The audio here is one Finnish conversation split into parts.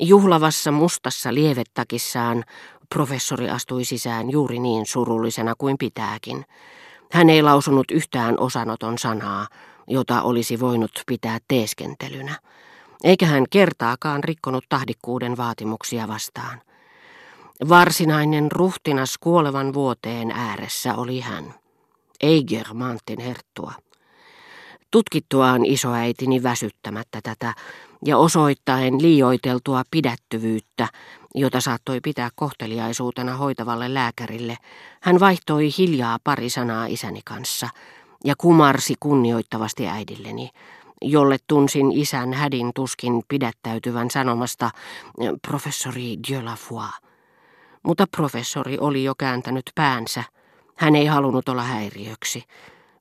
Juhlavassa mustassa lievettakissaan professori astui sisään juuri niin surullisena kuin pitääkin. Hän ei lausunut yhtään osanoton sanaa, jota olisi voinut pitää teeskentelynä, eikä hän kertaakaan rikkonut tahdikkuuden vaatimuksia vastaan. Varsinainen ruhtinas kuolevan vuoteen ääressä oli hän, ei Germantin herttua. Tutkittuaan isoäitini väsyttämättä tätä ja osoittaen liioiteltua pidättyvyyttä, jota saattoi pitää kohteliaisuutena hoitavalle lääkärille, hän vaihtoi hiljaa pari sanaa isäni kanssa ja kumarsi kunnioittavasti äidilleni, jolle tunsin isän hädin tuskin pidättäytyvän sanomasta professori Dieu la foi. Mutta professori oli jo kääntänyt päänsä. Hän ei halunnut olla häiriöksi,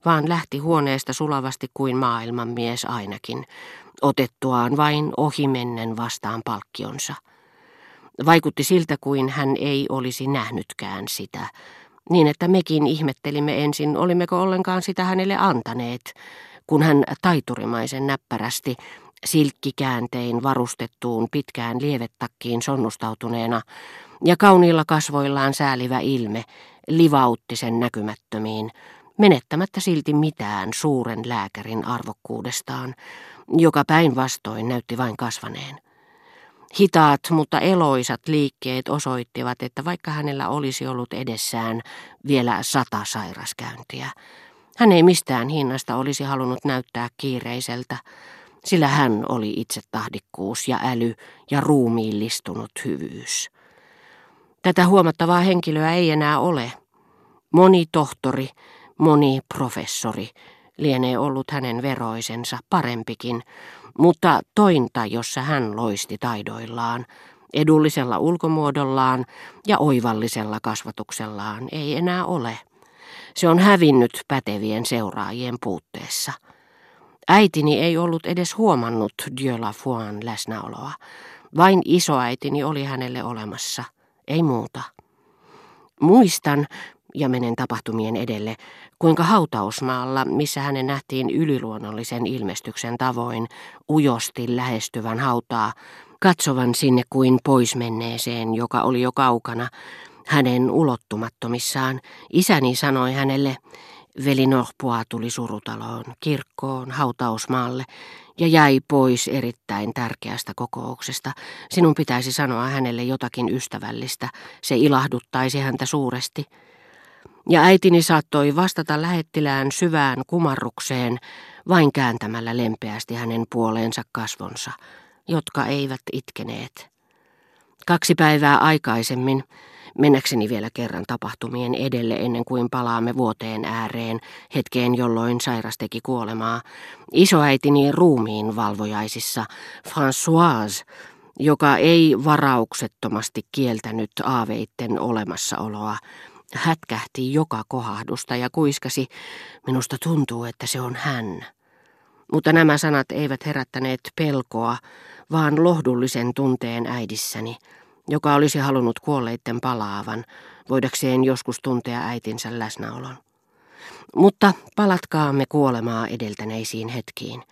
vaan lähti huoneesta sulavasti kuin maailmanmies ainakin, otettuaan vain ohimennen vastaan palkkionsa. Vaikutti siltä kuin hän ei olisi nähnytkään sitä, niin että mekin ihmettelimme ensin, olimmeko ollenkaan sitä hänelle antaneet, kun hän taiturimaisen näppärästi silkkikääntein varustettuun pitkään lievettakkiin sonnustautuneena ja kauniilla kasvoillaan säälivä ilme livautti sen näkymättömiin, menettämättä silti mitään suuren lääkärin arvokkuudestaan, joka päinvastoin näytti vain kasvaneen. Hitaat, mutta eloisat liikkeet osoittivat, että vaikka hänellä olisi ollut edessään vielä sata sairaskäyntiä, hän ei mistään hinnasta olisi halunnut näyttää kiireiseltä, sillä hän oli itse tahdikkuus ja äly ja ruumiillistunut hyvyys. Tätä huomattavaa henkilöä ei enää ole. Moni tohtori, moni professori lienee ollut hänen veroisensa parempikin, mutta tointa, jossa hän loisti taidoillaan, edullisella ulkomuodollaan ja oivallisella kasvatuksellaan ei enää ole. Se on hävinnyt pätevien seuraajien puutteessa. Äitini ei ollut edes huomannut Dieu la läsnäoloa. Vain isoäitini oli hänelle olemassa, ei muuta. Muistan, ja menen tapahtumien edelle, kuinka hautausmaalla, missä hänen nähtiin yliluonnollisen ilmestyksen tavoin, ujosti lähestyvän hautaa, katsovan sinne kuin poismenneeseen, joka oli jo kaukana, hänen ulottumattomissaan, isäni sanoi hänelle, veli Norpoa tuli surutaloon, kirkkoon, hautausmaalle ja jäi pois erittäin tärkeästä kokouksesta. Sinun pitäisi sanoa hänelle jotakin ystävällistä, se ilahduttaisi häntä suuresti ja äitini saattoi vastata lähettilään syvään kumarrukseen vain kääntämällä lempeästi hänen puoleensa kasvonsa, jotka eivät itkeneet. Kaksi päivää aikaisemmin, mennäkseni vielä kerran tapahtumien edelle ennen kuin palaamme vuoteen ääreen, hetkeen jolloin sairas teki kuolemaa, isoäitini ruumiin valvojaisissa, Françoise, joka ei varauksettomasti kieltänyt aaveitten olemassaoloa, hätkähti joka kohahdusta ja kuiskasi, minusta tuntuu, että se on hän. Mutta nämä sanat eivät herättäneet pelkoa, vaan lohdullisen tunteen äidissäni, joka olisi halunnut kuolleitten palaavan, voidakseen joskus tuntea äitinsä läsnäolon. Mutta palatkaamme kuolemaa edeltäneisiin hetkiin.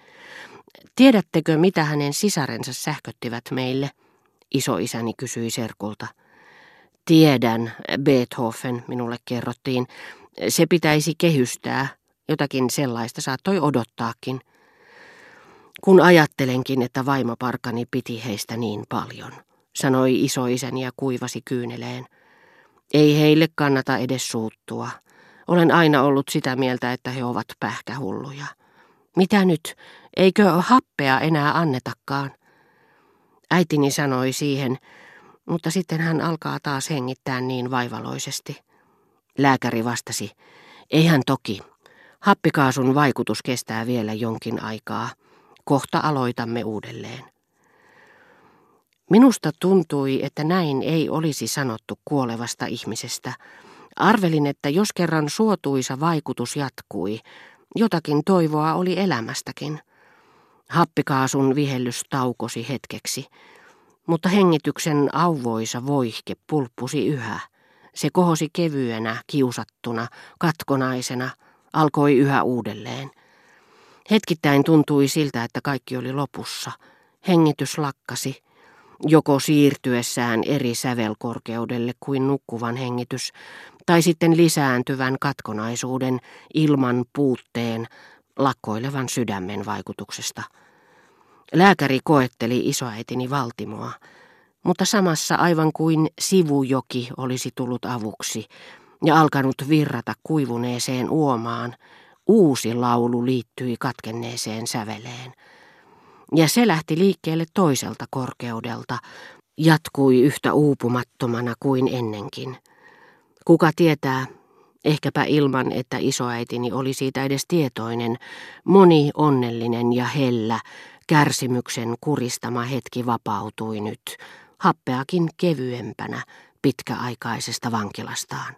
Tiedättekö, mitä hänen sisarensa sähköttivät meille? Isoisäni kysyi serkulta. Tiedän, Beethoven, minulle kerrottiin. Se pitäisi kehystää. Jotakin sellaista saattoi odottaakin. Kun ajattelenkin, että vaimoparkani piti heistä niin paljon, sanoi isoisäni ja kuivasi kyyneleen. Ei heille kannata edes suuttua. Olen aina ollut sitä mieltä, että he ovat pähkähulluja. Mitä nyt? Eikö happea enää annetakaan? Äitini sanoi siihen, mutta sitten hän alkaa taas hengittää niin vaivaloisesti. Lääkäri vastasi, eihän toki. Happikaasun vaikutus kestää vielä jonkin aikaa. Kohta aloitamme uudelleen. Minusta tuntui, että näin ei olisi sanottu kuolevasta ihmisestä. Arvelin, että jos kerran suotuisa vaikutus jatkui, jotakin toivoa oli elämästäkin. Happikaasun vihellys taukosi hetkeksi. Mutta hengityksen auvoisa voihke pulppusi yhä. Se kohosi kevyenä, kiusattuna, katkonaisena, alkoi yhä uudelleen. Hetkittäin tuntui siltä, että kaikki oli lopussa. Hengitys lakkasi. joko siirtyessään eri sävelkorkeudelle kuin nukkuvan hengitys, tai sitten lisääntyvän katkonaisuuden, ilman puutteen, lakkoilevan sydämen vaikutuksesta. Lääkäri koetteli isoäitini Valtimoa, mutta samassa aivan kuin sivujoki olisi tullut avuksi ja alkanut virrata kuivuneeseen uomaan, uusi laulu liittyi katkenneeseen säveleen. Ja se lähti liikkeelle toiselta korkeudelta, jatkui yhtä uupumattomana kuin ennenkin. Kuka tietää, ehkäpä ilman, että isoäitini oli siitä edes tietoinen, moni onnellinen ja hellä, kärsimyksen kuristama hetki vapautui nyt, happeakin kevyempänä pitkäaikaisesta vankilastaan.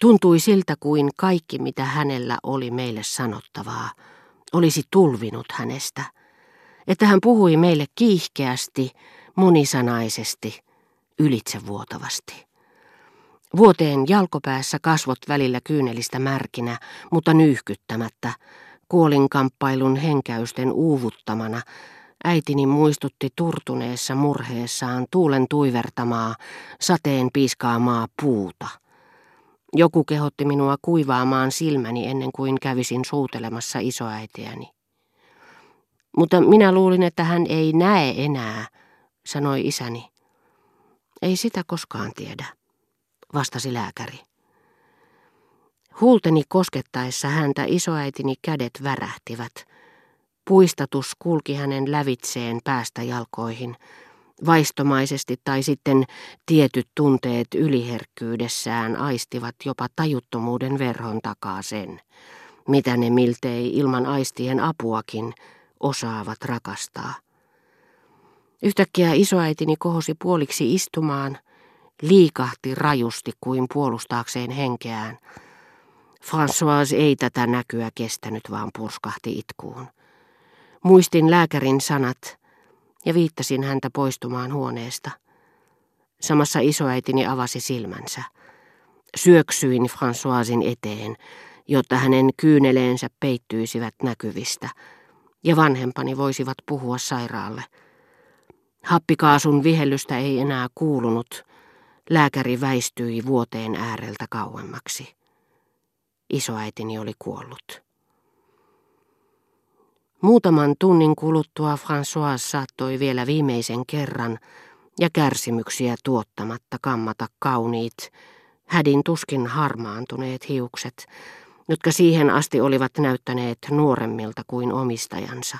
Tuntui siltä kuin kaikki, mitä hänellä oli meille sanottavaa, olisi tulvinut hänestä, että hän puhui meille kiihkeästi, monisanaisesti, ylitsevuotavasti. Vuoteen jalkopäässä kasvot välillä kyynelistä märkinä, mutta nyyhkyttämättä, kuolinkamppailun henkäysten uuvuttamana, äitini muistutti turtuneessa murheessaan tuulen tuivertamaa, sateen piiskaamaa puuta. Joku kehotti minua kuivaamaan silmäni ennen kuin kävisin suutelemassa isoäitiäni. Mutta minä luulin, että hän ei näe enää, sanoi isäni. Ei sitä koskaan tiedä vastasi lääkäri. Huulteni koskettaessa häntä isoäitini kädet värähtivät. Puistatus kulki hänen lävitseen päästä jalkoihin, vaistomaisesti tai sitten tietyt tunteet yliherkkyydessään aistivat jopa tajuttomuuden verhon takaa sen, mitä ne miltei ilman aistien apuakin osaavat rakastaa. Yhtäkkiä isoäitini kohosi puoliksi istumaan liikahti rajusti kuin puolustaakseen henkeään. François ei tätä näkyä kestänyt, vaan purskahti itkuun. Muistin lääkärin sanat ja viittasin häntä poistumaan huoneesta. Samassa isoäitini avasi silmänsä. Syöksyin Françoisin eteen, jotta hänen kyyneleensä peittyisivät näkyvistä, ja vanhempani voisivat puhua sairaalle. Happikaasun vihellystä ei enää kuulunut, Lääkäri väistyi vuoteen ääreltä kauemmaksi. Isoäitini oli kuollut. Muutaman tunnin kuluttua François saattoi vielä viimeisen kerran ja kärsimyksiä tuottamatta kammata kauniit, hädin tuskin harmaantuneet hiukset, jotka siihen asti olivat näyttäneet nuoremmilta kuin omistajansa.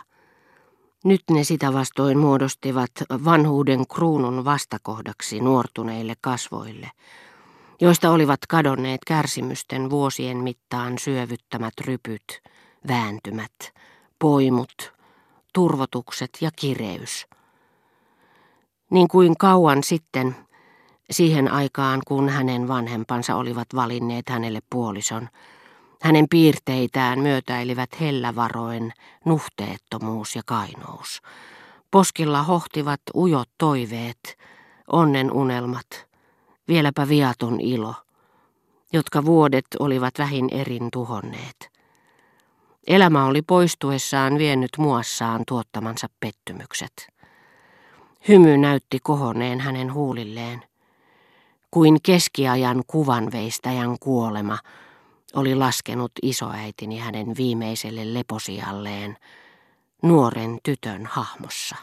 Nyt ne sitä vastoin muodostivat vanhuuden kruunun vastakohdaksi nuortuneille kasvoille, joista olivat kadonneet kärsimysten vuosien mittaan syövyttämät rypyt, vääntymät, poimut, turvotukset ja kireys. Niin kuin kauan sitten, siihen aikaan kun hänen vanhempansa olivat valinneet hänelle puolison, hänen piirteitään myötäilivät hellävaroen nuhteettomuus ja kainous. Poskilla hohtivat ujot toiveet, onnen unelmat, vieläpä viaton ilo, jotka vuodet olivat vähin erin tuhonneet. Elämä oli poistuessaan vienyt muassaan tuottamansa pettymykset. Hymy näytti kohoneen hänen huulilleen, kuin keskiajan kuvanveistäjän kuolema – oli laskenut isoäitini hänen viimeiselle leposialleen nuoren tytön hahmossa.